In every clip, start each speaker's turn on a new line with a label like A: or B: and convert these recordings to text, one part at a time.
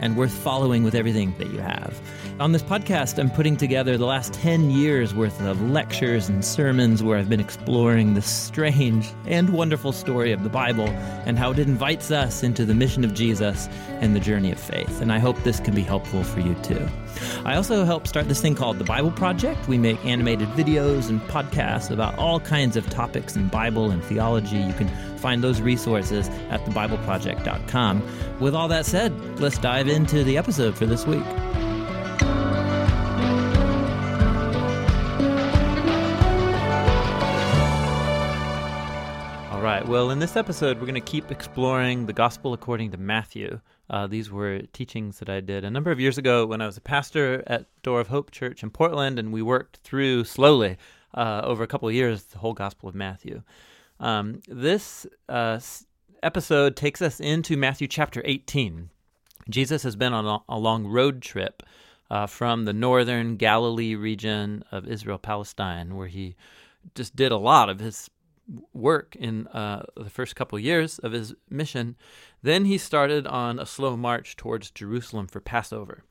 A: and worth following with everything that you have. On this podcast, I'm putting together the last 10 years worth of lectures and sermons where I've been exploring the strange and wonderful story of the Bible and how it invites us into the mission of Jesus and the journey of faith. And I hope this can be helpful for you too. I also help start this thing called the Bible Project. We make animated videos and podcasts about all kinds of topics in Bible and theology. You can find those resources at thebibleproject.com. With all that said, let's dive into the episode for this week. All right. Well, in this episode, we're going to keep exploring the Gospel according to Matthew. Uh, these were teachings that I did a number of years ago when I was a pastor at Door of Hope Church in Portland, and we worked through slowly uh, over a couple of years the whole Gospel of Matthew. Um, this uh, episode takes us into Matthew chapter 18. Jesus has been on a, long road trip uh, from the northern Galilee region of Israel, Palestine, where he just did a lot of his work in uh, the first couple years of his mission. Then he started on a slow march towards Jerusalem for Passover.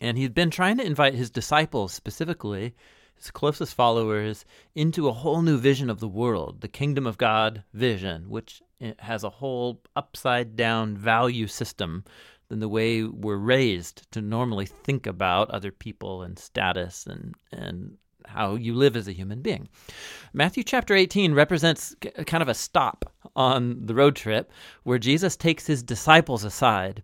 A: And he'd been trying to invite his disciples, specifically his closest followers, into a whole new vision of the world, the kingdom of God vision, which has a whole upside down value system than the way we're raised to normally think about other people and status and, and how you live as a human being. Matthew chapter 18 represents kind of a stop on the road trip where Jesus takes his disciples aside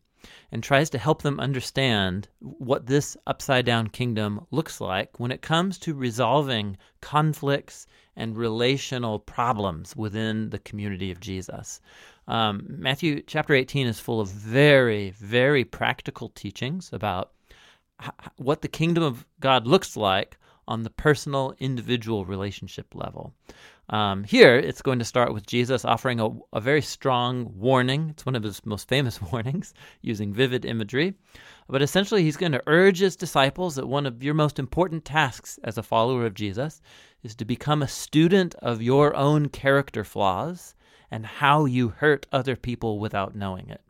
A: and tries to help them understand what this upside down kingdom looks like when it comes to resolving conflicts and relational problems within the community of Jesus. Um, Matthew chapter 18 is full of very, very practical teachings about what the kingdom of God looks like on the personal, individual relationship level. Um, here, it's going to start with Jesus offering a, a, very strong warning. It's one of his most famous warnings, using vivid imagery. But essentially, he's going to urge his disciples that one of your most important tasks as a follower of Jesus is to become a student of your own character flaws and how you hurt other people without knowing it.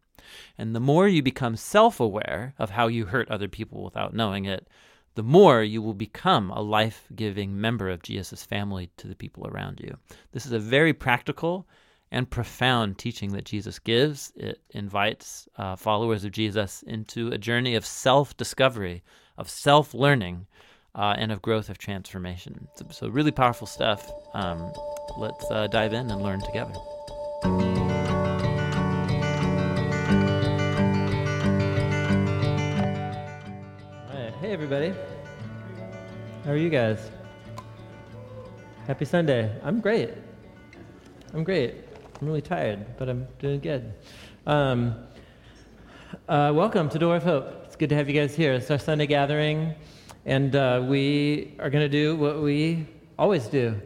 A: And the more you become self aware of how you hurt other people without knowing it, the more you will become a life giving member of Jesus' family to the people around you. This is a very practical and profound teaching that Jesus gives. It invites uh, followers of Jesus into a journey of self discovery, of self learning, uh, and of growth of transformation. So, so really powerful stuff. Um, let's uh, dive in and learn together. Everybody. How are you guys? Happy Sunday. I'm great. I'm great. I'm really tired, but I'm doing good. Um, uh, welcome to Door of Hope. It's good to have you guys here. It's our Sunday gathering, and uh, we are going to do what we always do,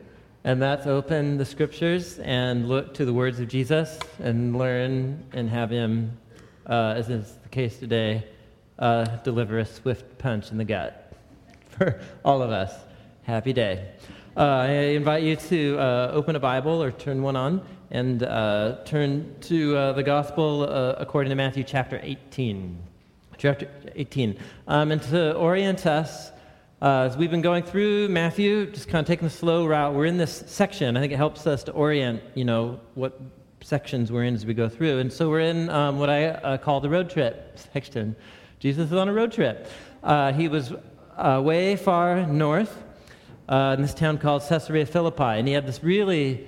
A: and that's open the scriptures and look to the words of Jesus and learn and have Him, uh, as is the case today, uh, deliver a swift punch in the gut for all of us. Happy day. Uh, I invite you to uh, open a Bible or turn one on and uh, turn to uh, the Gospel uh, according to Matthew chapter 18. Chapter 18. Um, and to orient us, as we've been going through Matthew, just kind of taking the slow route, we're in this section. I think it helps us to orient, you know, what sections we're in as we go through. And so we're in um, what I call the road trip section. Jesus is on a road trip. Uh, he was uh, way far north uh, in this town called Caesarea Philippi, and he had this really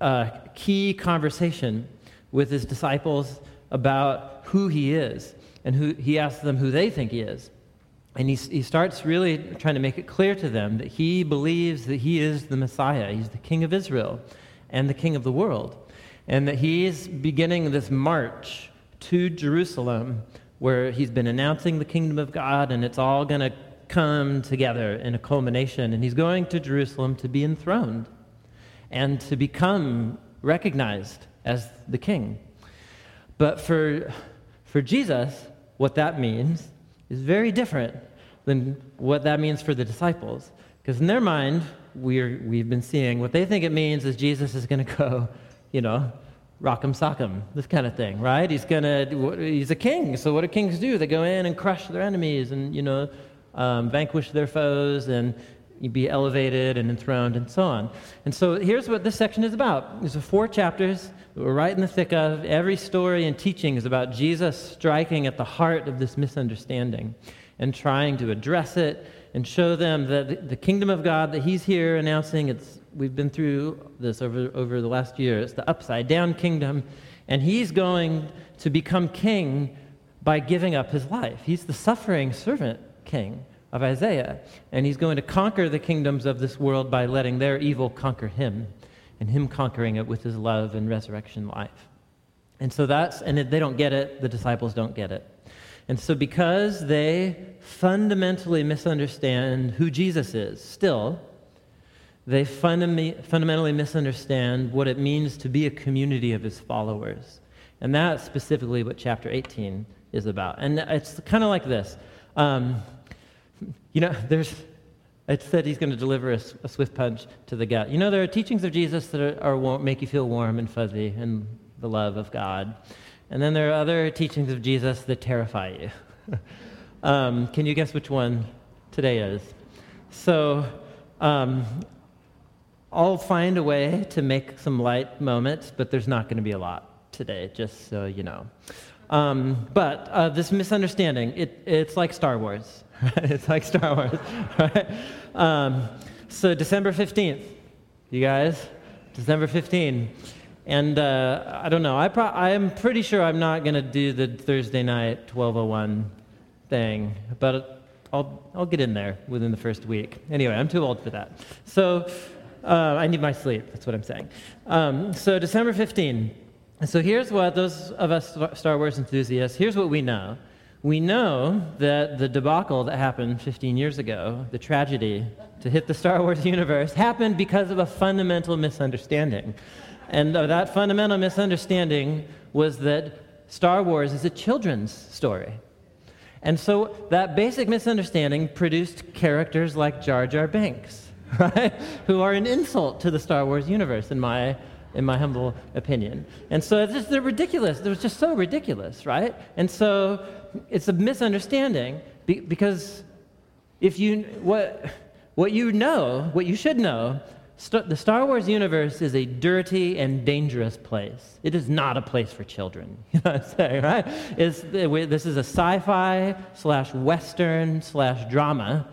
A: uh, key conversation with his disciples about who he is, and who, he asks them who they think he is. And he, he starts really trying to make it clear to them that he believes that he is the Messiah. He's the King of Israel and the King of the world. And that he's beginning this march to Jerusalem where he's been announcing the kingdom of God and it's all going to come together in a culmination. And he's going to Jerusalem to be enthroned and to become recognized as the king. But for, for Jesus, what that means
B: is very different than what that means for the disciples. Because in their mind, we're, we've been seeing what they think it means is Jesus is going to go, you know, rock'em sock'em, this kind of thing, right? He's to, he's a king. So what do kings do? They go in and crush their enemies and, you know, um, vanquish their foes and be elevated and enthroned and so on. And so here's what this section is about. There's four chapters we're right in the thick of. Every story and teaching is about Jesus striking at the heart of this misunderstanding and trying to address it and show them that the kingdom of God that he's here announcing, it's, we've been through this over, over the last year, it's the upside down kingdom, and he's going to become king by giving up his life. He's the suffering servant king of Isaiah, and he's going to conquer the kingdoms of this world by letting their evil conquer him, and him conquering it with his love and resurrection life. And so that's, and they don't get it, the disciples don't get it. And so, because they fundamentally misunderstand who Jesus is, still, they fundamentally misunderstand what it means to be a community of his followers. And that's specifically what chapter 18 is about. And it's kind of like this. Um, you know, there's, it said he's going to deliver a, a, swift punch to the gut. You know, there are teachings of Jesus that are, are, won't make you feel warm and fuzzy and the love of God. And then there are other teachings of Jesus that terrify you. um, can you guess which one today is? So um, I'll find a way to make some light moments, but there's not going to be a lot today, just so you know. Um, but uh, this misunderstanding, it, it's like Star Wars. It's like Star Wars. Right? Um, so December 15th, you guys, December 15th. And uh, I don't know. I pro- I'm pretty sure I'm not going to do the Thursday night 1201 thing, but I'll, I'll get in there within the first week. Anyway, I'm too old for that. So uh, I need my sleep. That's what I'm saying. Um, so December 15. So here's what those of us Star Wars enthusiasts, here's what we know. We know that the debacle that happened 15 years ago, the tragedy to hit the Star Wars universe, happened because of a fundamental misunderstanding. And that fundamental misunderstanding was that Star Wars is a children's story. And so that basic misunderstanding produced characters like Jar Jar Binks, right? Who are an insult to the Star Wars universe, in my, in my humble opinion. And so it's just, they're ridiculous. They're just so ridiculous, right? And so it's a misunderstanding because if you, what, what you know, what you should know, the Star Wars universe is a dirty and dangerous place. It is not a place for children. You know what I'm saying, right? It's, this is a sci-fi slash western slash drama,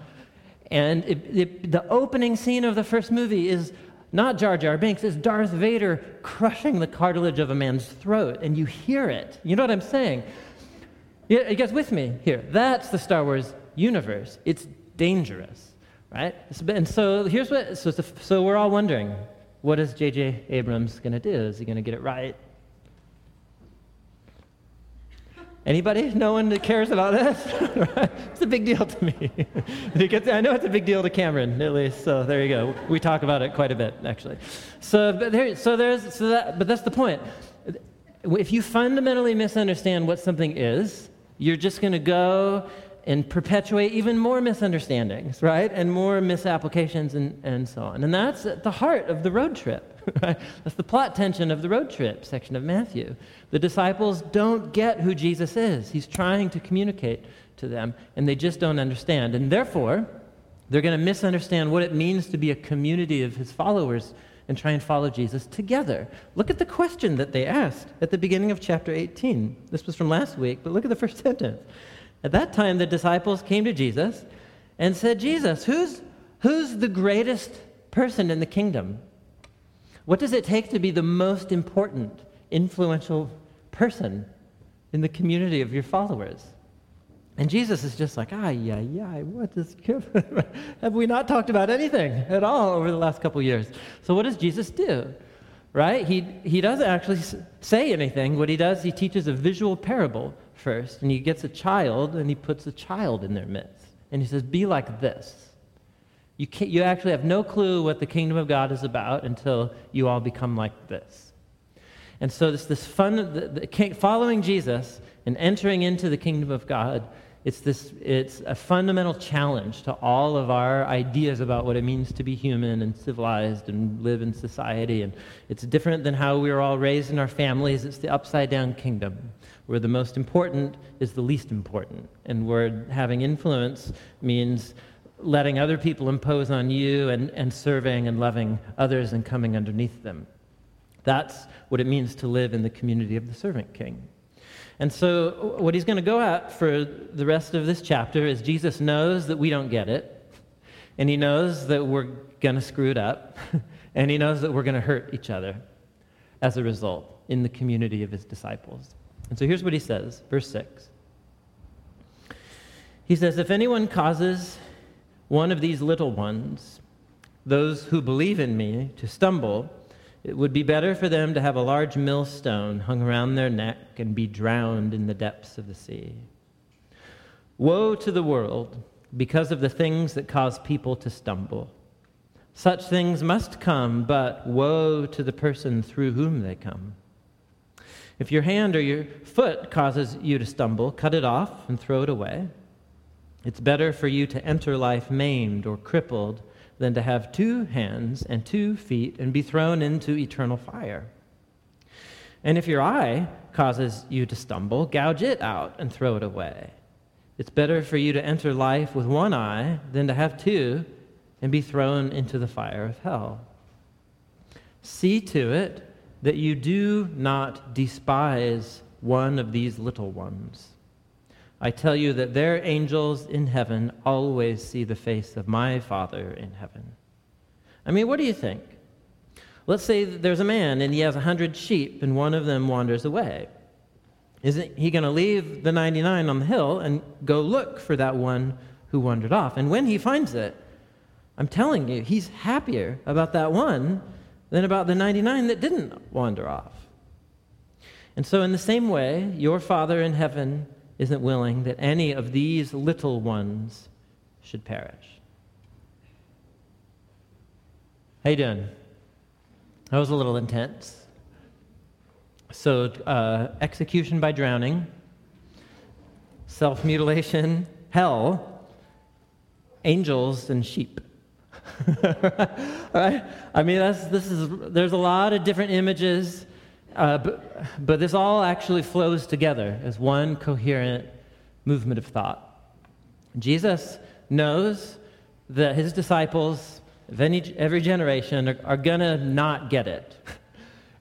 B: and it, it, the opening scene of the first movie is not Jar Jar Binks, it's Darth Vader crushing the cartilage of a man's throat, and you hear it. You know what I'm saying? You guys with me here? That's the Star Wars universe. It's dangerous right? And so here's what, so, so we're all wondering, what is J.J. Abrams going to do? Is he going to get it right? Anybody? No one that cares about this? it's a big deal to me. I know it's a big deal to Cameron, at least. So there you go. We talk about it quite a bit, actually. So, but there, so there's, so that, but that's the point. If you fundamentally misunderstand what something is, you're just going to go and perpetuate even more misunderstandings, right? And more misapplications and, and so on. And that's at the heart of the road trip. Right? That's the plot tension of the road trip section of Matthew. The disciples don't get who Jesus is. He's trying to communicate to them, and they just don't understand. And therefore, they're going to misunderstand what it means to be a community of his followers and try and follow Jesus together. Look at the question that they asked at the beginning of chapter 18. This was from last week, but look at the first sentence. At that time, the disciples came to Jesus and said, Jesus, who's, who's the greatest person in the kingdom? What does it take to be the most important, influential person in the community of your followers? And Jesus is just like, ah, yeah, yeah, what is, have we not talked about anything at all over the last couple years? So what does Jesus do? Right? He, he doesn't actually say anything. What he does, he teaches a visual parable first, and he gets a child and he puts a child in their midst. And he says, Be like this. You, can't, you actually have no clue what the kingdom of God is about until you all become like this. And so, this, this fun, the, the, following Jesus and entering into the kingdom of God It's, this, it's a fundamental challenge to all of our ideas about what it means to be human and civilized and live in society. And it's different than how we were all raised in our families. It's the upside down kingdom, where the most important is the least important, and where having influence means letting other people impose on you and, and serving and loving others and coming underneath them. That's what it means to live in the community of the servant king. And so, what he's going to go at for the rest of this chapter is Jesus knows that we don't get it, and he knows that we're going to screw it up, and he knows that we're going to hurt each other as a result in the community of his disciples. And so, here's what he says, verse 6. He says, If anyone causes one of these little ones, those who believe in me, to stumble, it would be better for them to have a large millstone hung around their neck and be drowned in the depths of the sea. Woe to the world because of the things that cause people to stumble. Such things must come, but woe to the person through whom they come. If your hand or your foot causes you to stumble, cut it off and throw it away. It's better for you to enter life maimed or crippled than to have two hands and two feet and be thrown into eternal fire. And if your eye causes you to stumble, gouge it out and throw it away. It's better for you to enter life with one eye than to have two and be thrown into the fire of hell. See to it that you do not despise one of these little ones. I tell you that their angels in heaven always see the face of my Father in heaven. I mean, what do you think? Let's say there's a man and he has a hundred sheep and one of them wanders away. Isn't he going to leave the 99 on the hill and go look for that one who wandered off? And when he finds it, I'm telling you, he's happier about that one than about the 99 that didn't wander off. And so, in the same way, your Father in heaven isn't willing that any of these little ones should perish. How you doing? That was a little intense. So, uh, execution by drowning, self mutilation, hell, angels, and sheep. right? I mean, this is, there's a lot of different images uh, but, but this all actually flows together as one coherent movement of thought. Jesus knows that his disciples of any, every generation are, are going to not get it.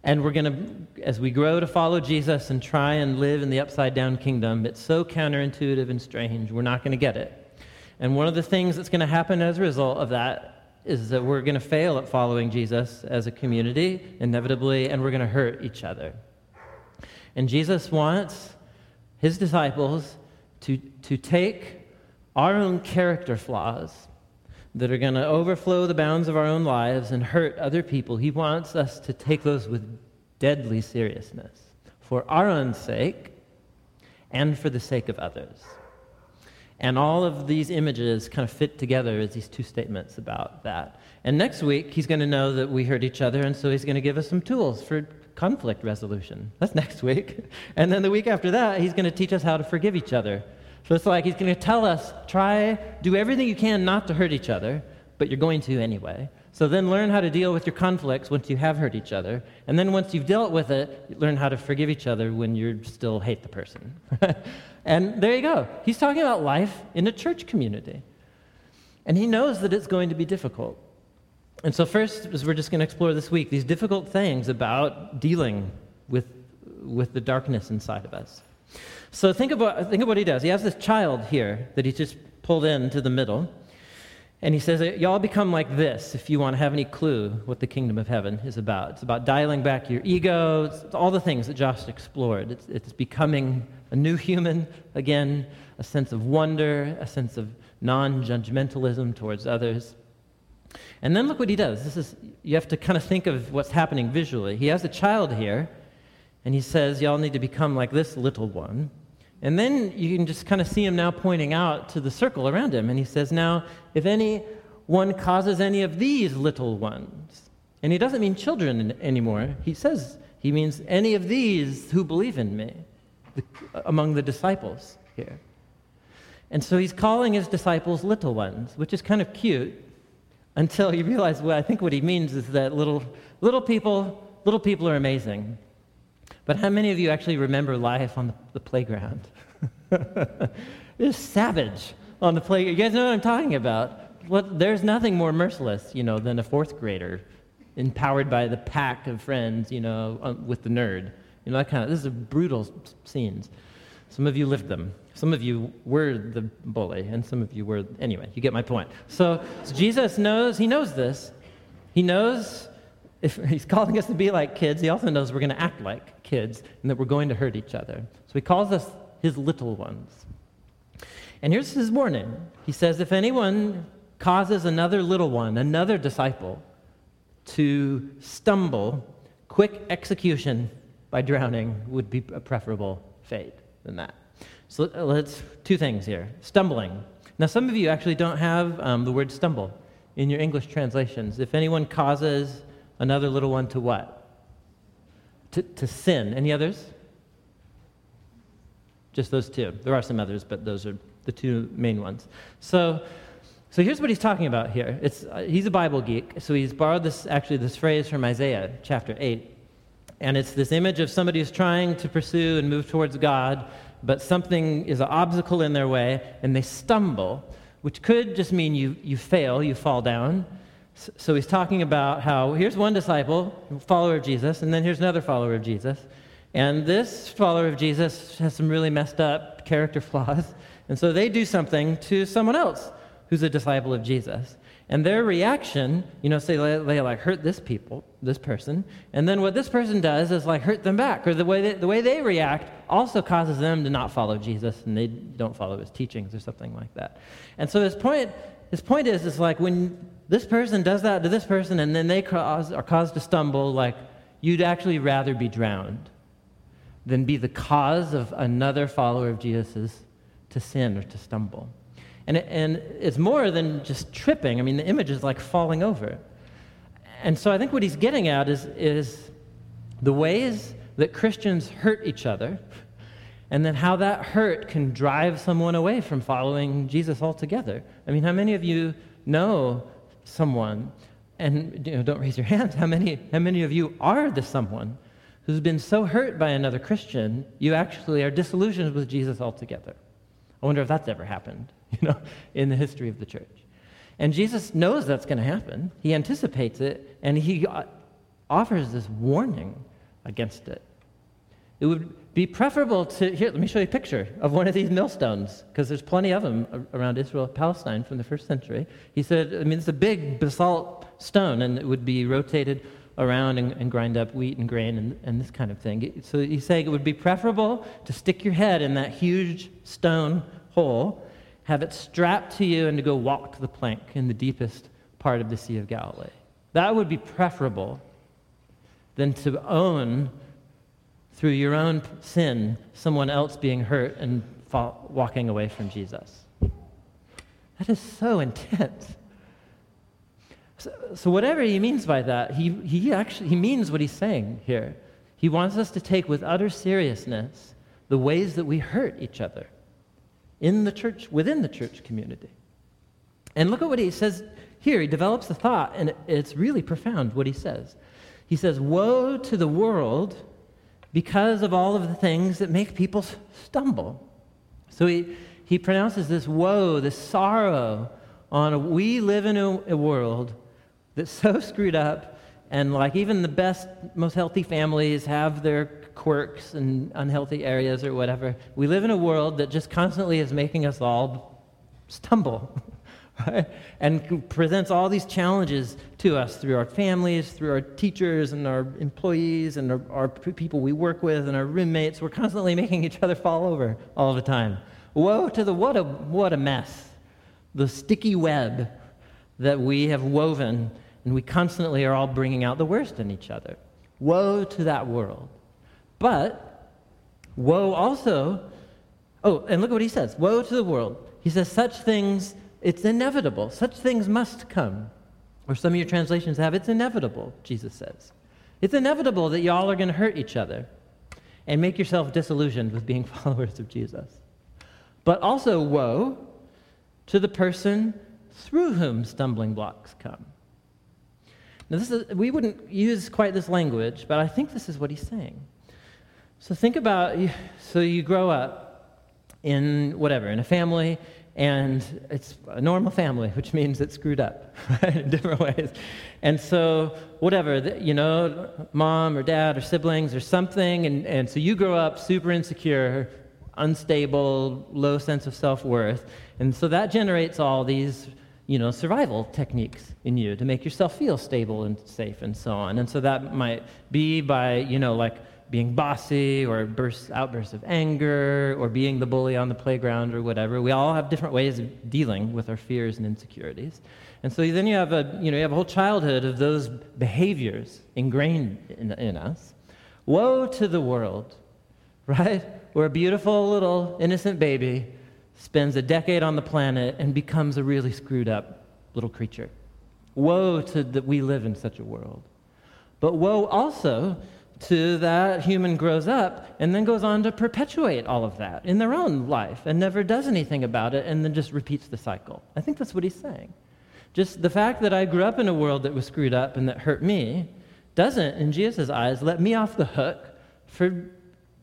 B: And we're going to, as we grow to follow Jesus and try and live in the upside down kingdom, it's so counterintuitive and strange, we're not going to get it. And one of the things that's going to happen as a result of that is that we're going to fail at following Jesus as a community, inevitably, and we're going to hurt each other. And Jesus wants his disciples to, to take our own character flaws that are going to overflow the bounds of our own lives and hurt other people. He wants us to take those with deadly seriousness for our own sake and for the sake of others. And all of these images kind of fit together as these two statements about that. And next week, he's going to know that we hurt each other, and so he's going to give us some tools for conflict resolution. That's next week. And then the week after that, he's going to teach us how to forgive each other. So it's like he's going to tell us try, do everything you can not to hurt each other, but you're going to anyway. So then learn how to deal with your conflicts once you have hurt each other. And then once you've dealt with it, learn how to forgive each other when you still hate the person. And there you go. He's talking about life in a church community. And he knows that it's going to be difficult. And so, first, as we're just going to explore this week, these difficult things about dealing with, with the darkness inside of us. So, think about, think of what he does. He has this child here that he just pulled into the middle. And he says, Y'all become like this if you want to have any clue what the kingdom of heaven is about. It's about dialing back your ego, it's all the things that Josh explored. It's, it's becoming a new human, again, a sense of wonder, a sense of non judgmentalism towards others. And then look what he does. This is, you have to kind of think of what's happening visually. He has a child here, and he says, Y'all need to become like this little one. And then you can just kind of see him now pointing out to the circle around him. And he says, Now, if anyone causes any of these little ones, and he doesn't mean children anymore, he says, he means any of these who believe in me the, among the disciples here. And so he's calling his disciples little ones, which is kind of cute until you realize, well, I think what he means is that little, little people, little people are amazing. But how many of you actually remember life on the, the playground? it's savage on the playground. You guys know what I'm talking about. What, there's nothing more merciless, you know, than a fourth grader empowered by the pack of friends, you know, uh, with the nerd. You know, that kind of, this is brutal scenes. Some of you lived them. Some of you were the bully, and some of you were, anyway, you get my point. So, so Jesus knows, he knows this. He knows if he's calling us to be like kids, he also knows we're going to act like kids and that we're going to hurt each other. So he calls us his little ones. And here's his warning He says, If anyone causes another little one, another disciple, to stumble, quick execution by drowning would be a preferable fate than that. So let's, two things here. Stumbling. Now, some of you actually don't have um, the word stumble in your English translations. If anyone causes another little one to what? To, to sin. Any others? Just those two. There are some others, but those are the two main ones. So, so here's what he's talking about here. It's, uh, he's a Bible geek, so he's borrowed this actually this phrase from Isaiah chapter 8. And it's this image of somebody who's trying to pursue and move towards God, but something is an obstacle in their way, and they stumble, which could just mean you, you fail, you fall down. So he's talking about how here's one disciple, follower of Jesus, and then here's another follower of Jesus. And this follower of Jesus has some really messed up character flaws. And so they do something to someone else who's a disciple of Jesus. And their reaction, you know, say they, like hurt this people, this person, and then what this person does is like hurt them back, or the way they, the way they react also causes them to not follow Jesus, and they don't follow his teachings or something like that. And so his point, his point is, is like when this person does that to this person, and then they cause, are caused to stumble, like you'd actually rather be drowned than be the cause of another follower of Jesus to sin or to stumble. And, it, and it's more than just tripping. I mean, the image is like falling over. And so I think what he's getting at is, is the ways that Christians hurt each other, and then how that hurt can drive someone away from following Jesus altogether. I mean, how many of you know someone, and you know, don't raise your hands, how many, how many of you are the someone who's been so hurt by another Christian, you actually are disillusioned with Jesus altogether? I wonder if that's ever happened. you know, in the history of the church. And Jesus knows that's going to happen. He anticipates it, and he uh, offers this warning against it. It would be preferable to, here, let me show you a picture of one of these millstones, because there's plenty of them around Israel, Palestine from the first century. He said, I mean, it's a big basalt stone, and it would be rotated around and, and grind up wheat and grain and, and this kind of thing. So he's saying it would be preferable to stick your head in that huge stone hole have it strapped to you and to go walk to the plank in the deepest part of the Sea of Galilee. That would be preferable than to own, through your own sin, someone else being hurt and fall, walking away from Jesus. That is so intense. So, so, whatever he means by that, he, he actually he means what he's saying here. He wants us to take with utter seriousness the ways that we hurt each other in the church, within the church community. And look at what he says here. He develops the thought, and it's really profound what he says. He says, Woe to the world because of all of the things that make people stumble. So he, he pronounces this woe, this sorrow on a, we live in a, a world that's so screwed up, and like even the best, most healthy families have their quirks and unhealthy areas or whatever. We live in a world that just constantly is making us all stumble. And presents all these challenges to us through our families, through our teachers and our employees and our, our, people we work with and our roommates. We're constantly making each other fall over all the time. Woe to the what a, what a mess. The sticky web that we have woven, and we constantly are all bringing out the worst in each other. Woe to that world. But woe also, oh, and look at what he says woe to the world. He says, such things, it's inevitable. Such things must come. Or some of your translations have, it's inevitable, Jesus says. It's inevitable that y'all are going to hurt each other and make yourself disillusioned with being followers of Jesus. But also, woe to the person through whom stumbling blocks come. Now, this is, we wouldn't use quite this language, but I think this is what he's saying. So think about so you grow up in whatever, in a family, and it's a normal family, which means it's screwed up right, in different ways. And so, whatever, you know, mom or dad or siblings or something, and, and so you grow up super insecure, unstable, low sense of self worth. And so that generates all these you know, survival techniques in you to make yourself feel stable and safe and so on. And so that might be by, you know, like being bossy or bursts, outbursts of anger or being the bully on the playground or whatever. We all have different ways of dealing with our fears and insecurities. And so then you have a, you know, you have a whole childhood of those behaviors ingrained in, in us. Woe to the world, right? Where a beautiful little innocent baby spends a decade on the planet and becomes a really screwed up little creature. Woe to that we live in such a world. But woe also to that human grows up and then goes on to perpetuate all of that in their own life and never does anything about it and then just repeats the cycle. I think that's what he's saying. Just the fact that I grew up in a world that was screwed up and that hurt me doesn't, in Jesus' eyes, let me off the hook for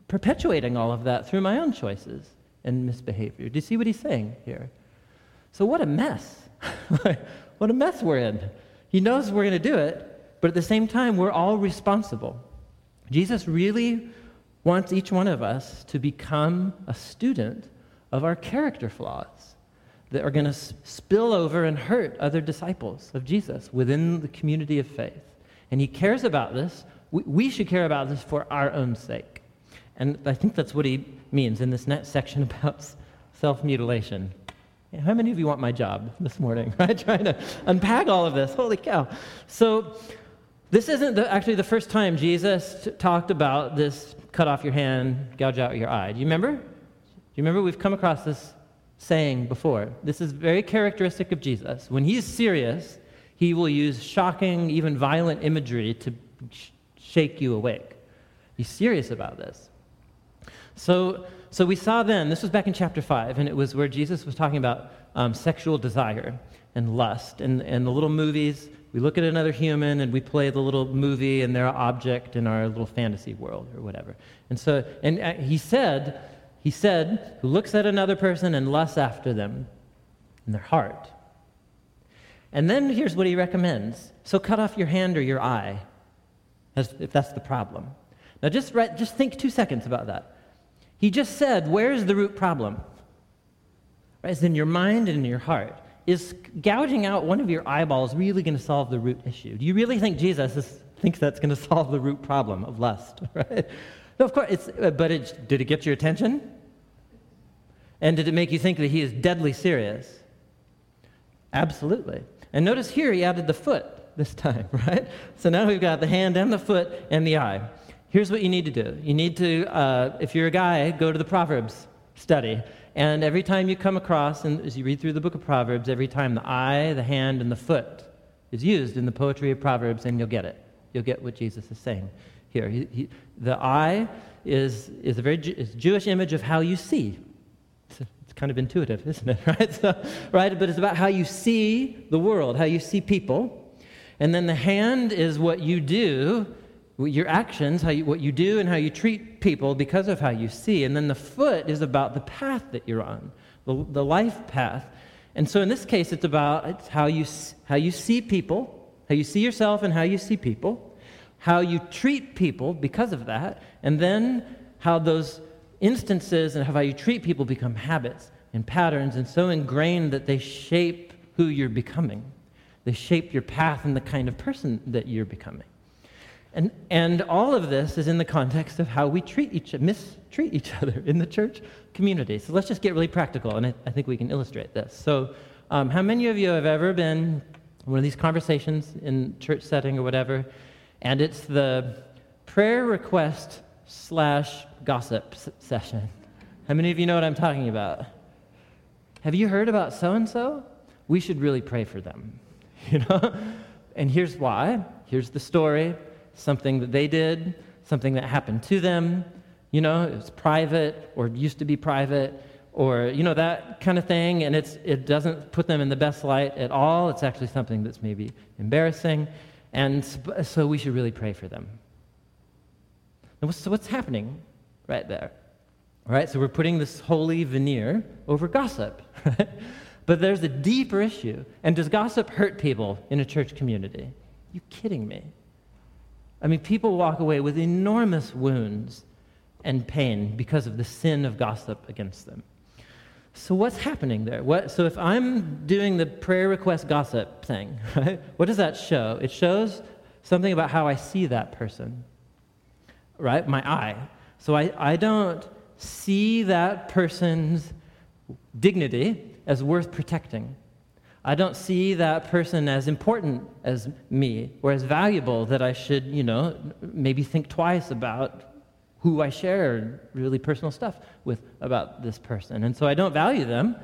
B: perpetuating all of that through my own choices and misbehavior. Do you see what he's saying here? So, what a mess. what a mess we're in. He knows we're going to do it, but at the same time, we're all responsible. Jesus really wants each one of us to become a student of our character flaws that are going to spill over and hurt other disciples of Jesus within the community of faith. And he cares about this. We should care about this for our own sake. And I think that's what he means in this next section about self mutilation. How many of you want my job this morning? Right? Trying to unpack all of this. Holy cow. So, this isn't the, actually the first time Jesus t- talked about this cut off your hand, gouge out your eye. Do you remember? Do you remember we've come across this saying before? This is very characteristic of Jesus. When he's serious, he will use shocking, even violent imagery to sh- shake you awake. He's serious about this. So, so we saw then, this was back in chapter 5, and it was where Jesus was talking about um, sexual desire and lust. And, and the little movies, we look at another human and we play the little movie and their object in our little fantasy world or whatever. And so, and uh, he said, he said, who looks at another person and lusts after them in their heart. And then here's what he recommends. So cut off your hand or your eye, if that's the problem. Now just, just think two seconds about that. He just said, Where's the root problem? Right? It's in your mind and in your heart. Is gouging out one of your eyeballs really going to solve the root issue? Do you really think Jesus is, thinks that's going to solve the root problem of lust? Right? No, of course, it's, uh, but it, did it get your attention? And did it make you think that he is deadly serious? Absolutely. And notice here he added the foot this time, right? So now we've got the hand and the foot and the eye here's what you need to do. You need to, uh, if you're a guy, go to the Proverbs study. And every time you come across, and as you read through the book of Proverbs, every time the eye, the hand, and the foot is used in the poetry of Proverbs, and you'll get it. You'll get what Jesus is saying here. He, he, the eye is, is a very is Jewish image of how you see. It's, it's kind of intuitive, isn't it? Right? So, right? But it's about how you see the world, how you see people. And then the hand is what you do your actions, how you, what you do, and how you treat people because of how you see. And then the foot is about the path that you're on, the, the life path. And so in this case, it's about it's how, you, how you see people, how you see yourself, and how you see people, how you treat people because of that, and then how those instances and how you treat people become habits and patterns and so ingrained that they shape who you're becoming. They shape your path and the kind of person that you're becoming. And, and all of this is in the context of how we treat each, mistreat each other in the church community. So let's just get really practical, and I, I think we can illustrate this. So, um, how many of you have ever been in one of these conversations in church setting or whatever, and it's the prayer request slash gossip session? How many of you know what I'm talking about? Have you heard about so and so? We should really pray for them, you know. And here's why. Here's the story something that they did, something that happened to them. You know, it's private or used to be private, or you know that kind of thing. And it's it doesn't put them in the best light at all. It's actually something that's maybe embarrassing. And so we should really pray for them. So what's happening right there? Right? So we're putting this holy veneer over gossip. Right? but there's a deeper issue. And does gossip hurt people in a church community? Are you kidding me i mean people walk away with enormous wounds and pain because of the sin of gossip against them so what's happening there? What, so if I'm doing the prayer request gossip thing, right, what does that show? It shows something about how I see that person, right? My eye. So I, I don't see that person's dignity as worth protecting. I don't see that person as important as me or as valuable that I should, you know, maybe think twice about who I share really personal stuff with about this person. And so I don't value them.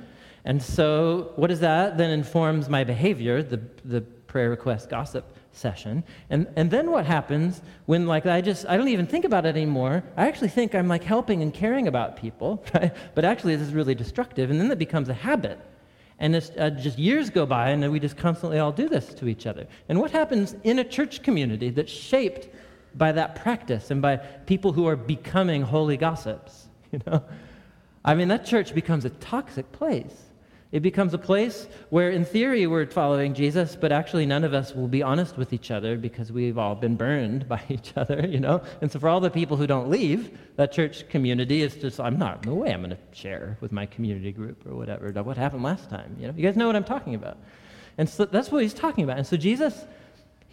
B: And so what does that then informs my behavior, the, the prayer request gossip session. And, and then what happens when like I just, I don't even think about it anymore. I actually think I'm like helping and caring about people, right? But actually this is really destructive. And then it becomes a habit. And it's, uh, just years go by, and we just constantly all do this to each other. And what happens in a church community that's shaped by that practice and by people who are becoming holy gossips. You know, I mean that church becomes a toxic place. It becomes a place where, in theory, we're following Jesus, but actually none of us will be honest with each other because we've all been burned by each other, you know? And so, for all the people who don't leave that church community, it's just, I'm not, no way I'm going to share with my community group or whatever. What happened last time? You know, you guys know what I'm talking about. And so that's what he's talking about. And so, Jesus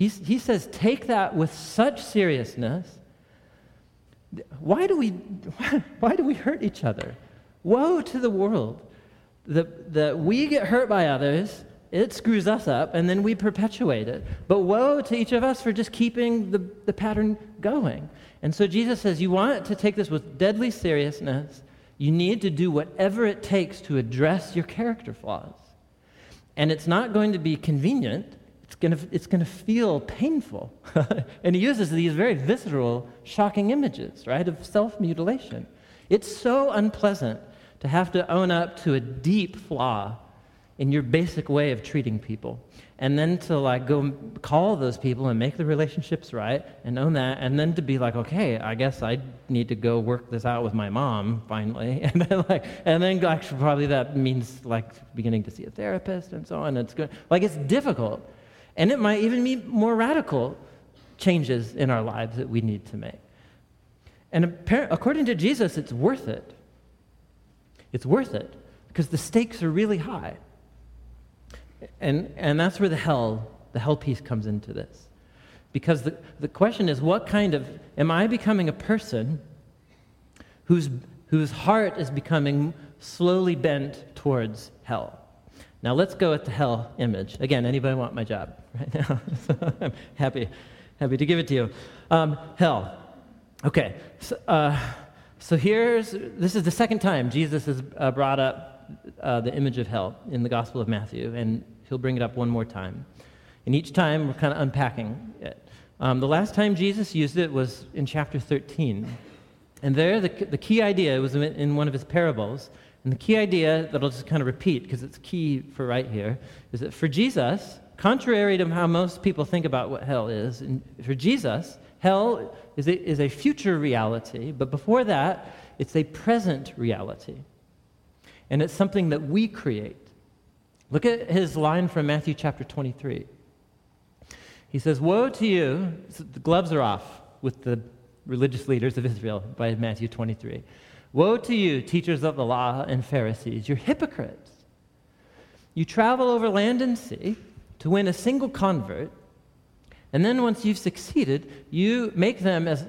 B: He's, he says, take that with such seriousness. Why do we, why do we hurt each other? Woe to the world that, that we get hurt by others, it screws us up, and then we perpetuate it. But woe to each of us for just keeping the, the pattern going. And so Jesus says, You want to take this with deadly seriousness. You need to do whatever it takes to address your character flaws. And it's not going to be convenient it's going to, it's going to feel painful. and he uses these very visceral, shocking images, right, of self mutilation. It's so unpleasant to have to own up to a deep flaw in your basic way of treating people. And then to like go call those people and make the relationships right and own that. And then to be like, okay, I guess I need to go work this out with my mom finally. And then like, and then actually probably that means like beginning to see a therapist and so on. It's good. Like it's difficult. And it might even be more radical changes in our lives that we need to make. And according to Jesus, it's worth it. It's worth it because the stakes are really high. And, and that's where the hell, the hell piece comes into this. Because the, the question is what kind of, am I becoming a person whose, whose heart is becoming slowly bent towards hell? Now let's go with the hell image. Again, anybody want my job right now? I'm happy, happy to give it to you. Um, hell. Okay. So, uh, so here's this is the second time Jesus has uh, brought up uh, the image of hell in the Gospel of Matthew, and he'll bring it up one more time. And each time we're kind of unpacking it. Um, the last time Jesus used it was in chapter 13. And there, the, the key idea was in one of his parables and the key idea that I'll just kind of repeat because it's key for right here is that for Jesus, contrary to how most people think about what hell is, for Jesus, hell is a, is a future reality, but before that, it's a present reality. And it's something that we create. Look at his line from Matthew chapter 23. He says, Woe to you, the gloves are off with the religious leaders of Israel by Matthew 23. Woe to you, teachers of the law and Pharisees! You're hypocrites. You travel over land and sea to win a single convert, and then once you've succeeded, you make them as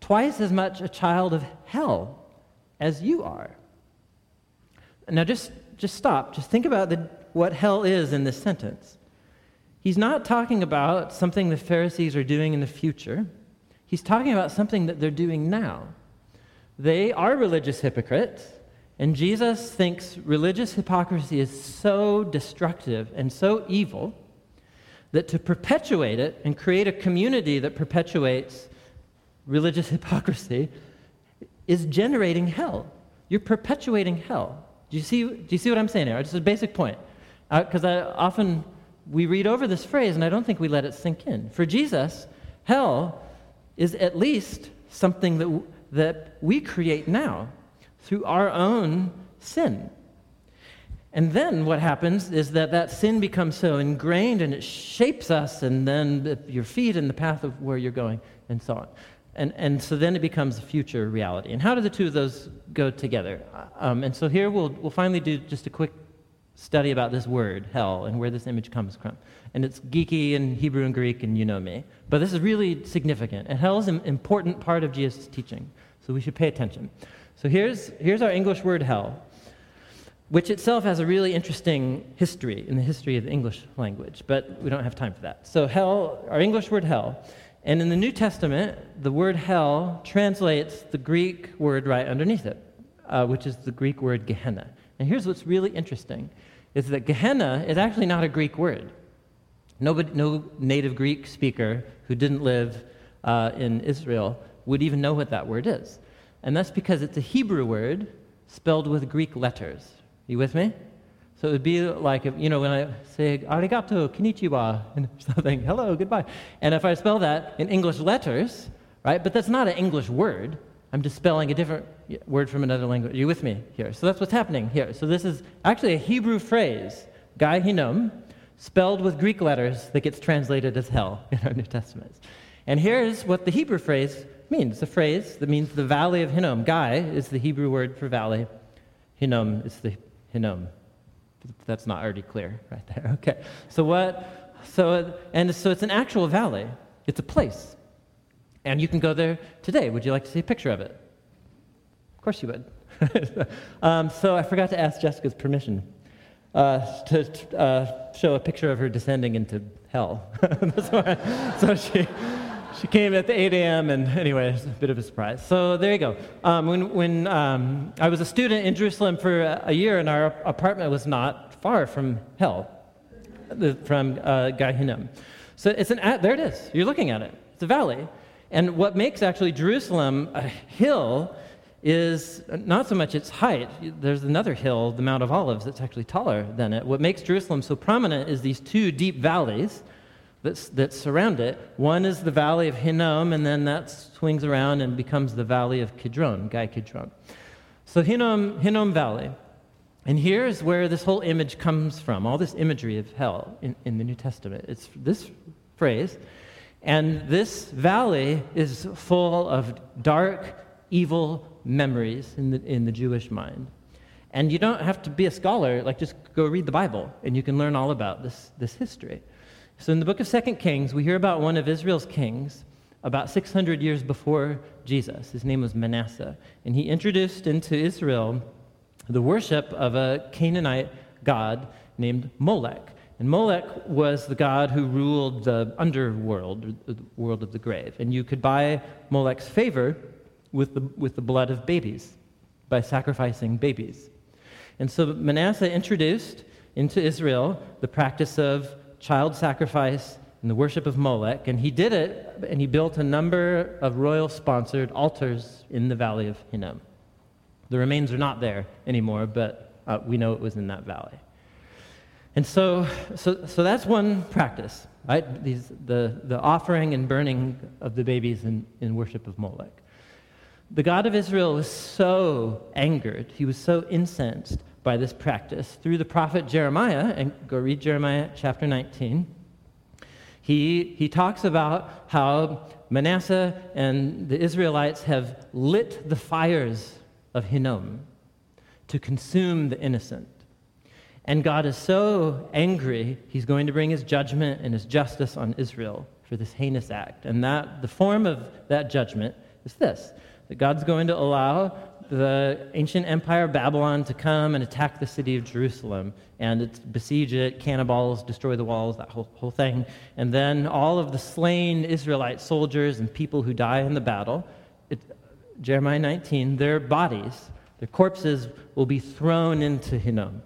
B: twice as much a child of hell as you are. Now, just, just stop. Just think about the, what hell is in this sentence. He's not talking about something the Pharisees are doing in the future. He's talking about something that they're doing now. They are religious hypocrites, and Jesus thinks religious hypocrisy is so destructive and so evil that to perpetuate it and create a community that perpetuates religious hypocrisy is generating hell. You're perpetuating hell. Do you see, do you see what I'm saying here? Just a basic point. Because uh, often we read over this phrase and I don't think we let it sink in. For Jesus, hell is at least something that, that we create now through our own sin. And then what happens is that that sin becomes so ingrained and it shapes us, and then your feet in the path of where you're going, and so on. And, and so then it becomes a future reality. And how do the two of those go together? Um, and so here we'll, we'll finally do just a quick study about this word, hell, and where this image comes from. And it's geeky in Hebrew and Greek, and you know me. But this is really significant. And hell is an important part of Jesus' teaching, so we should pay attention. So here's, here's our English word hell which itself has a really interesting history in the history of the English language, but we don't have time for that. So, hell, our English word hell, and in the New Testament, the word hell translates the Greek word right underneath it, uh, which is the Greek word Gehenna. And here's what's really interesting is that Gehenna is actually not a Greek word. Nobody, no native Greek speaker who didn't live uh, in Israel would even know what that word is. And that's because it's a Hebrew word spelled with Greek letters. You with me? So it would be like you know, when I say arigato, konnichiwa, and something, hello, goodbye. And if I spell that in English letters, right, but that's not an English word. I'm just spelling a different word from another language. Are you with me here? So that's what's happening here. So this is actually a Hebrew phrase, Gai Hinnom, spelled with Greek letters that gets translated as hell in our New Testaments. And here's what the Hebrew phrase means. A phrase that means the valley of Hinnom. Gai is the Hebrew word for valley. Hinnom is the Hinnom. That's not already clear right there. Okay. So what? So and so it's an actual valley. It's a place, and you can go there today. Would you like to see a picture of it? Of course you would. um, so I forgot to ask Jessica's permission uh, to uh, show a picture of her descending into hell. so she she came at the 8 a.m. and anyway, it's a bit of a surprise. So there you go. Um, when when um, I was a student in Jerusalem for a year, and our apartment was not far from hell, from uh, Hinnom. So it's an there it is. You're looking at it. It's a valley, and what makes actually Jerusalem a hill is not so much its height. There's another hill, the Mount of Olives, that's actually taller than it. What makes Jerusalem so prominent is these two deep valleys that, that surround it. One is the valley of Hinnom, and then that swings around and becomes the valley of Kidron, Gai Kidron. So Hinnom, Hinnom Valley. And here's where this whole image comes from, all this imagery of hell in, in the New Testament. It's this phrase. And this valley is full of dark, evil memories in the, in the Jewish mind. And you don't have to be a scholar, like just go read the Bible, and you can learn all about this, this history. So in the book of Second Kings, we hear about one of Israel's kings about 600 years before Jesus. His name was Manasseh. And he introduced into Israel the worship of a Canaanite god named Molech. And Molech was the god who ruled the underworld, the world of the grave. And you could buy Molech's favor with the, with the blood of babies by sacrificing babies. And so Manasseh introduced into Israel the practice of child sacrifice and the worship of Molech, and he did it, and he built a number of royal sponsored altars in the valley of Hinnom. The remains are not there anymore, but uh, we know it was in that valley. And so, so, so that's one practice, right? These, the, the offering and burning of the babies in, in worship of Molech. The God of Israel was so angered, he was so incensed by this practice through the prophet Jeremiah, and go read Jeremiah chapter 19. He, he talks about how Manasseh and the Israelites have lit the fires of Hinnom to consume the innocent. And God is so angry, he's going to bring his judgment and his justice on Israel for this heinous act. And that the form of that judgment is this that God's going to allow the ancient empire of Babylon to come and attack the city of Jerusalem and besiege it, cannibals, destroy the walls, that whole, whole thing. And then all of the slain Israelite soldiers and people who die in the battle, it, Jeremiah 19, their bodies, their corpses will be thrown into Hinnom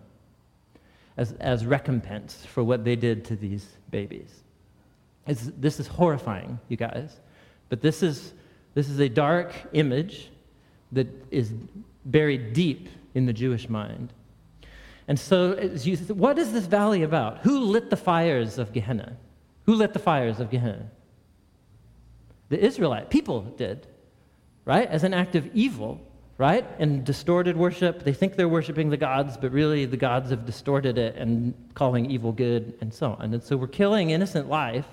B: as, as recompense for what they did to these babies. It's, this is horrifying, you guys. But this is, this is a dark image that is buried deep in the Jewish mind. And so, you, what is this valley about? Who lit the fires of Gehenna? Who lit the fires of Gehenna? The Israelite people did, right? As an act of evil, right? And distorted worship. They think they're worshiping the gods, but really the gods have distorted it and calling evil good and so on. And so we're killing innocent life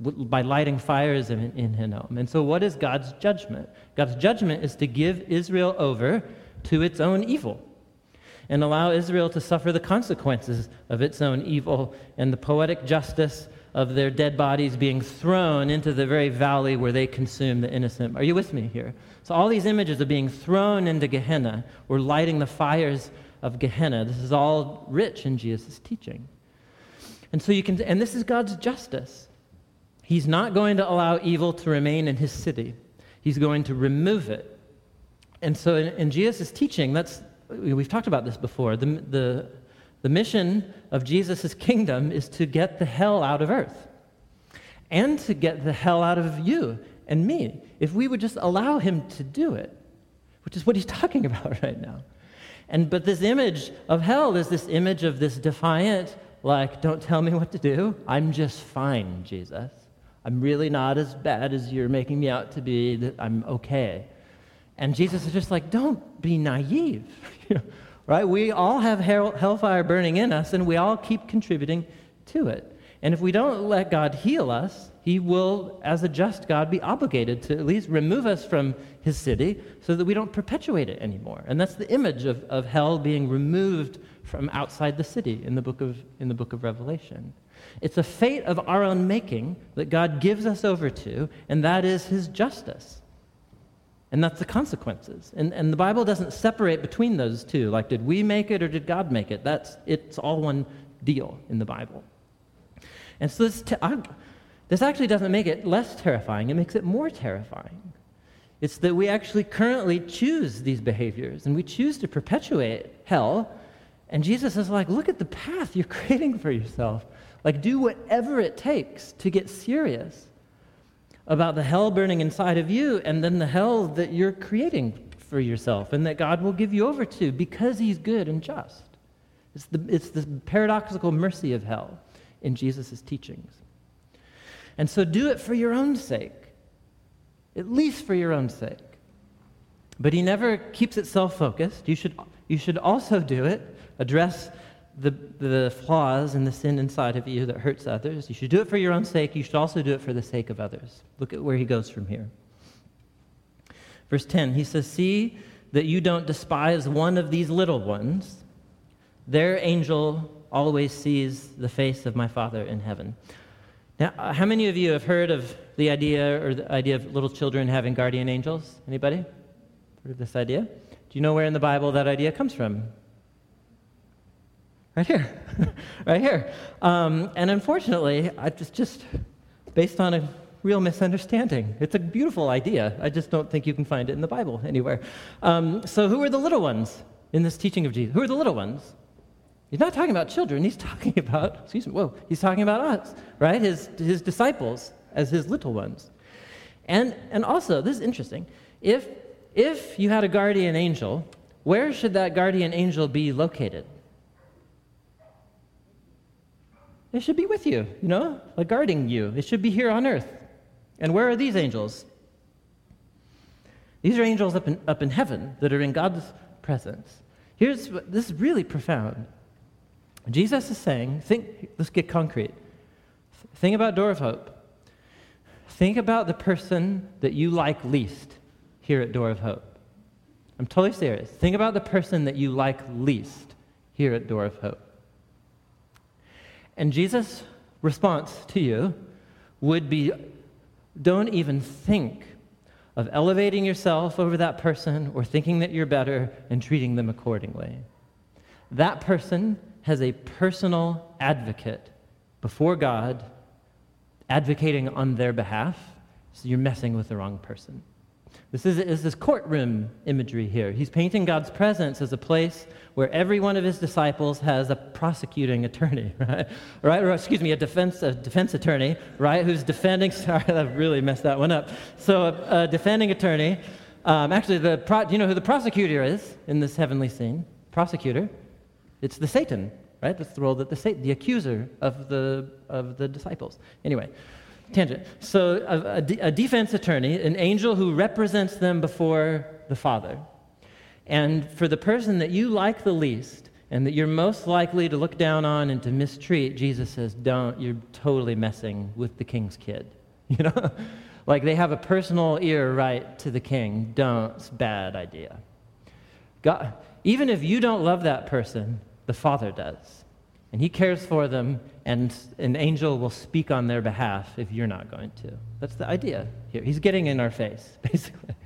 B: by lighting fires in, in Hinnom. And so, what is God's judgment? God's judgment is to give Israel over to its own evil and allow Israel to suffer the consequences of its own evil and the poetic justice of their dead bodies being thrown into the very valley where they consume the innocent. Are you with me here? So, all these images of being thrown into Gehenna or lighting the fires of Gehenna, this is all rich in Jesus' teaching. And so you can, and this is God's justice. He's not going to allow evil to remain in his city, he's going to remove it. And so in, in Jesus' teaching, that's, we've talked about this before. The, the, the mission of Jesus' kingdom is to get the hell out of earth and to get the hell out of you and me if we would just allow him to do it, which is what he's talking about right now. And but this image of hell is this image of this defiant, like, don't tell me what to do. I'm just fine, Jesus. I'm really not as bad as you're making me out to be, that I'm okay. And Jesus is just like, don't be naive. right? We all have hell, hellfire burning in us, and we all keep contributing to it. And if we don't let God heal us, he will, as a just God, be obligated to at least remove us from his city so that we don't perpetuate it anymore. And that's the image of, of hell being removed from outside the city in the, book of, in the book of Revelation. It's a fate of our own making that God gives us over to, and that is his justice. And that's the consequences. And, and the Bible doesn't separate between those two. Like, did we make it or did God make it? That's, it's all one deal in the Bible. And so this, te- this actually doesn't make it less terrifying, it makes it more terrifying. It's that we actually currently choose these behaviors and we choose to perpetuate hell. And Jesus is like, look at the path you're creating for yourself. Like, do whatever it takes to get serious about the hell burning inside of you and then the hell that you're creating for yourself and that God will give you over to because He's good and just. It's the, it's the paradoxical mercy of hell in Jesus' teachings. And so do it for your own sake, at least for your own sake. But he never keeps it self focused. You should, you should also do it, address the, the flaws and the sin inside of you that hurts others. You should do it for your own sake. You should also do it for the sake of others. Look at where he goes from here. Verse 10, he says, See that you don't despise one of these little ones. Their angel always sees the face of my Father in heaven. Now, uh, how many of you have heard of the idea or the idea of little children having guardian angels? Anybody? Heard of this idea? Do you know where in the Bible that idea comes from? Right here. right here. Um, and unfortunately, it's just based on a real misunderstanding. It's a beautiful idea. I just don't think you can find it in the Bible anywhere. Um, so, who are the little ones in this teaching of Jesus? Who are the little ones? He's not talking about children. He's talking about, excuse me, whoa, he's talking about us, right? His, his disciples as his little ones. And, and also, this is interesting. If, if you had a guardian angel, where should that guardian angel be located? It should be with you, you know, like guarding you. It should be here on earth. And where are these angels? These are angels up in, up in heaven that are in God's presence. Here's what, this is really profound. Jesus is saying, think, let's get concrete. Think about Door of Hope. Think about the person that you like least here at Door of Hope. I'm totally serious. Think about the person that you like least here at Door of Hope. And Jesus' response to you would be don't even think of elevating yourself over that person or thinking that you're better and treating them accordingly. That person has a personal advocate before God advocating on their behalf, so you're messing with the wrong person. This is, is this courtroom imagery here. He's painting God's presence as a place where every one of his disciples has a prosecuting attorney, right? right? Or, excuse me, a defense, a defense attorney, right? Who's defending, sorry, I really messed that one up. So, a, a defending attorney. Um, actually, the pro, do you know who the prosecutor is in this heavenly scene? Prosecutor It's the Satan, right? That's the role that the Satan, the accuser of the, of the disciples. Anyway, tangent. So a, a, a defense attorney, an angel who represents them before the Father. And for the person that you like the least, and that you're most likely to look down on and to mistreat, Jesus says, Don't, you're totally messing with the king's kid. You know? like they have a personal ear right to the king. Don't, it's bad idea. God, even if you don't love that person, the Father does. And He cares for them, and an angel will speak on their behalf if you're not going to. That's the idea here. He's getting in our face, basically.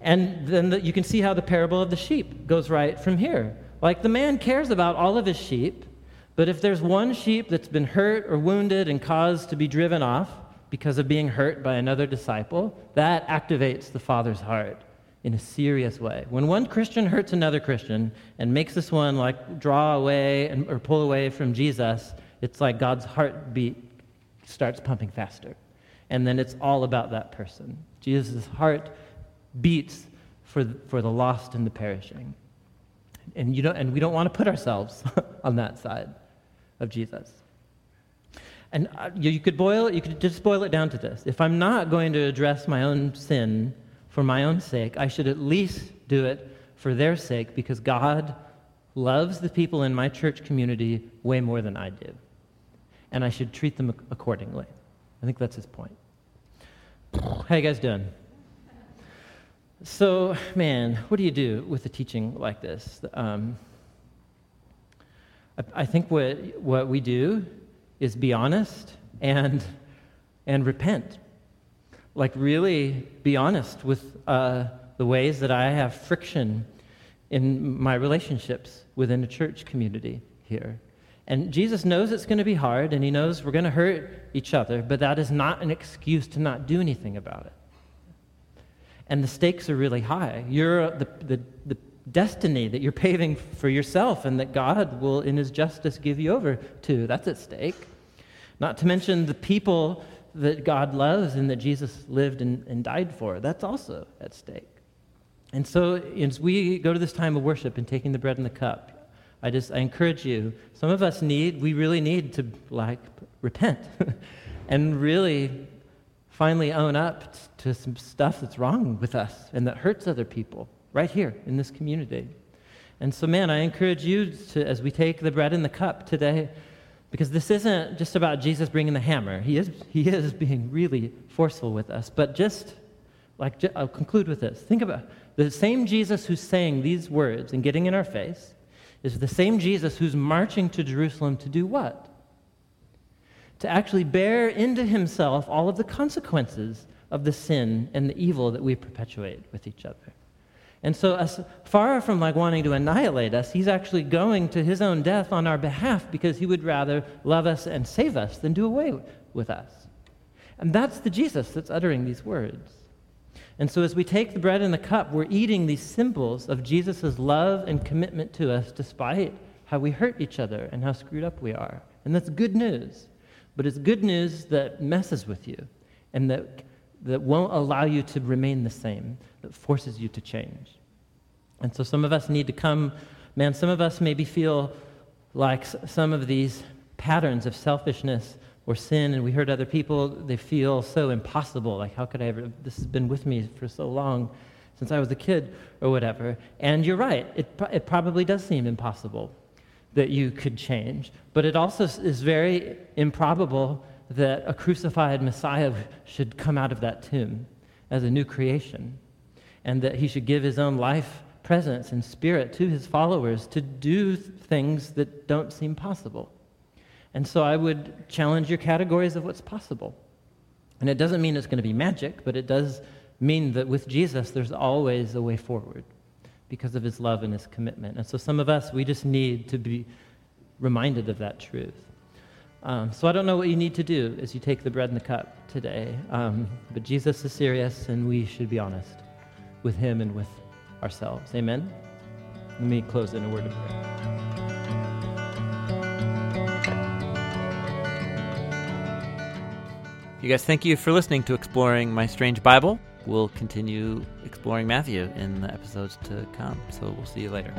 B: And then the, you can see how the parable of the sheep goes right from here. Like the man cares about all of his sheep, but if there's one sheep that's been hurt or wounded and caused to be driven off because of being hurt by another disciple, that activates the father's heart in a serious way. When one Christian hurts another Christian and makes this one like draw away and, or pull away from Jesus, it's like God's heartbeat starts pumping faster. And then it's all about that person. Jesus' heart beats for the, for the lost and the perishing. And, you don't, and we don't want to put ourselves on that side of Jesus. And uh, you, you could boil you could just boil it down to this. If I'm not going to address my own sin for my own sake, I should at least do it for their sake because God loves the people in my church community way more than I do. And I should treat them accordingly. I think that's his point. How you guys doing? So, man, what do you do with a teaching like this? Um, I, I think what, what we do is be honest and, and repent. Like, really be honest with uh, the ways that I have friction in my relationships within a church community here. And Jesus knows it's going to be hard, and he knows we're going to hurt each other, but that is not an excuse to not do anything about it and the stakes are really high. You're the, the, the destiny that you're paving for yourself and that God will, in his justice, give you over to. That's at stake. Not to mention the people that God loves and that Jesus lived and, and died for. That's also at stake. And so, as we go to this time of worship and taking the bread and the cup, I just I encourage you. Some of us need, we really need to like repent and really finally own up to some stuff that's wrong with us and that hurts other people right here in this community. And so, man, I encourage you to, as we take the bread and the cup today, because this isn't just about Jesus bringing the hammer. He is, he is being really forceful with us. But just like, I'll conclude with this. Think about the same Jesus who's saying these words and getting in our face is the same Jesus who's marching to Jerusalem to do what? to actually bear into himself all of the consequences of the sin and the evil that we perpetuate with each other. And so, as far from like wanting to annihilate us, he's actually going to his own death on our behalf because he would rather love us and save us than do away with us. And that's the Jesus that's uttering these words. And so, as we take the bread and the cup, we're eating these symbols of Jesus' love and commitment to us despite how we hurt each other and how screwed up we are. And that's good news. But it's good news that messes with you and that, that won't allow you to remain the same, that forces you to change. And so some of us need to come, man, some of us maybe feel like some of these patterns of selfishness or sin, and we heard other people, they feel so impossible. Like, how could I ever? This has been with me for so long, since I was a kid or whatever. And you're right, it, it probably does seem impossible that you could change. But it also is very improbable that a crucified Messiah should come out of that tomb as a new creation and that he should give his own life presence and spirit to his followers to do things that don't seem possible. And so I would challenge your categories of what's possible. And it doesn't mean it's going to be magic, but it does mean that with Jesus, there's always a way forward because of his love and his commitment. And so some of us, we just need to be reminded of that truth. Um, so I don't know what you need to do as you take the bread and the cup today, um, but Jesus is serious, and we should be honest with Him and with ourselves. Amen? Let me close in a word of prayer.
A: You guys, thank you for listening to Exploring My Strange Bible. We'll continue exploring Matthew in the episodes to come. So we'll see you later.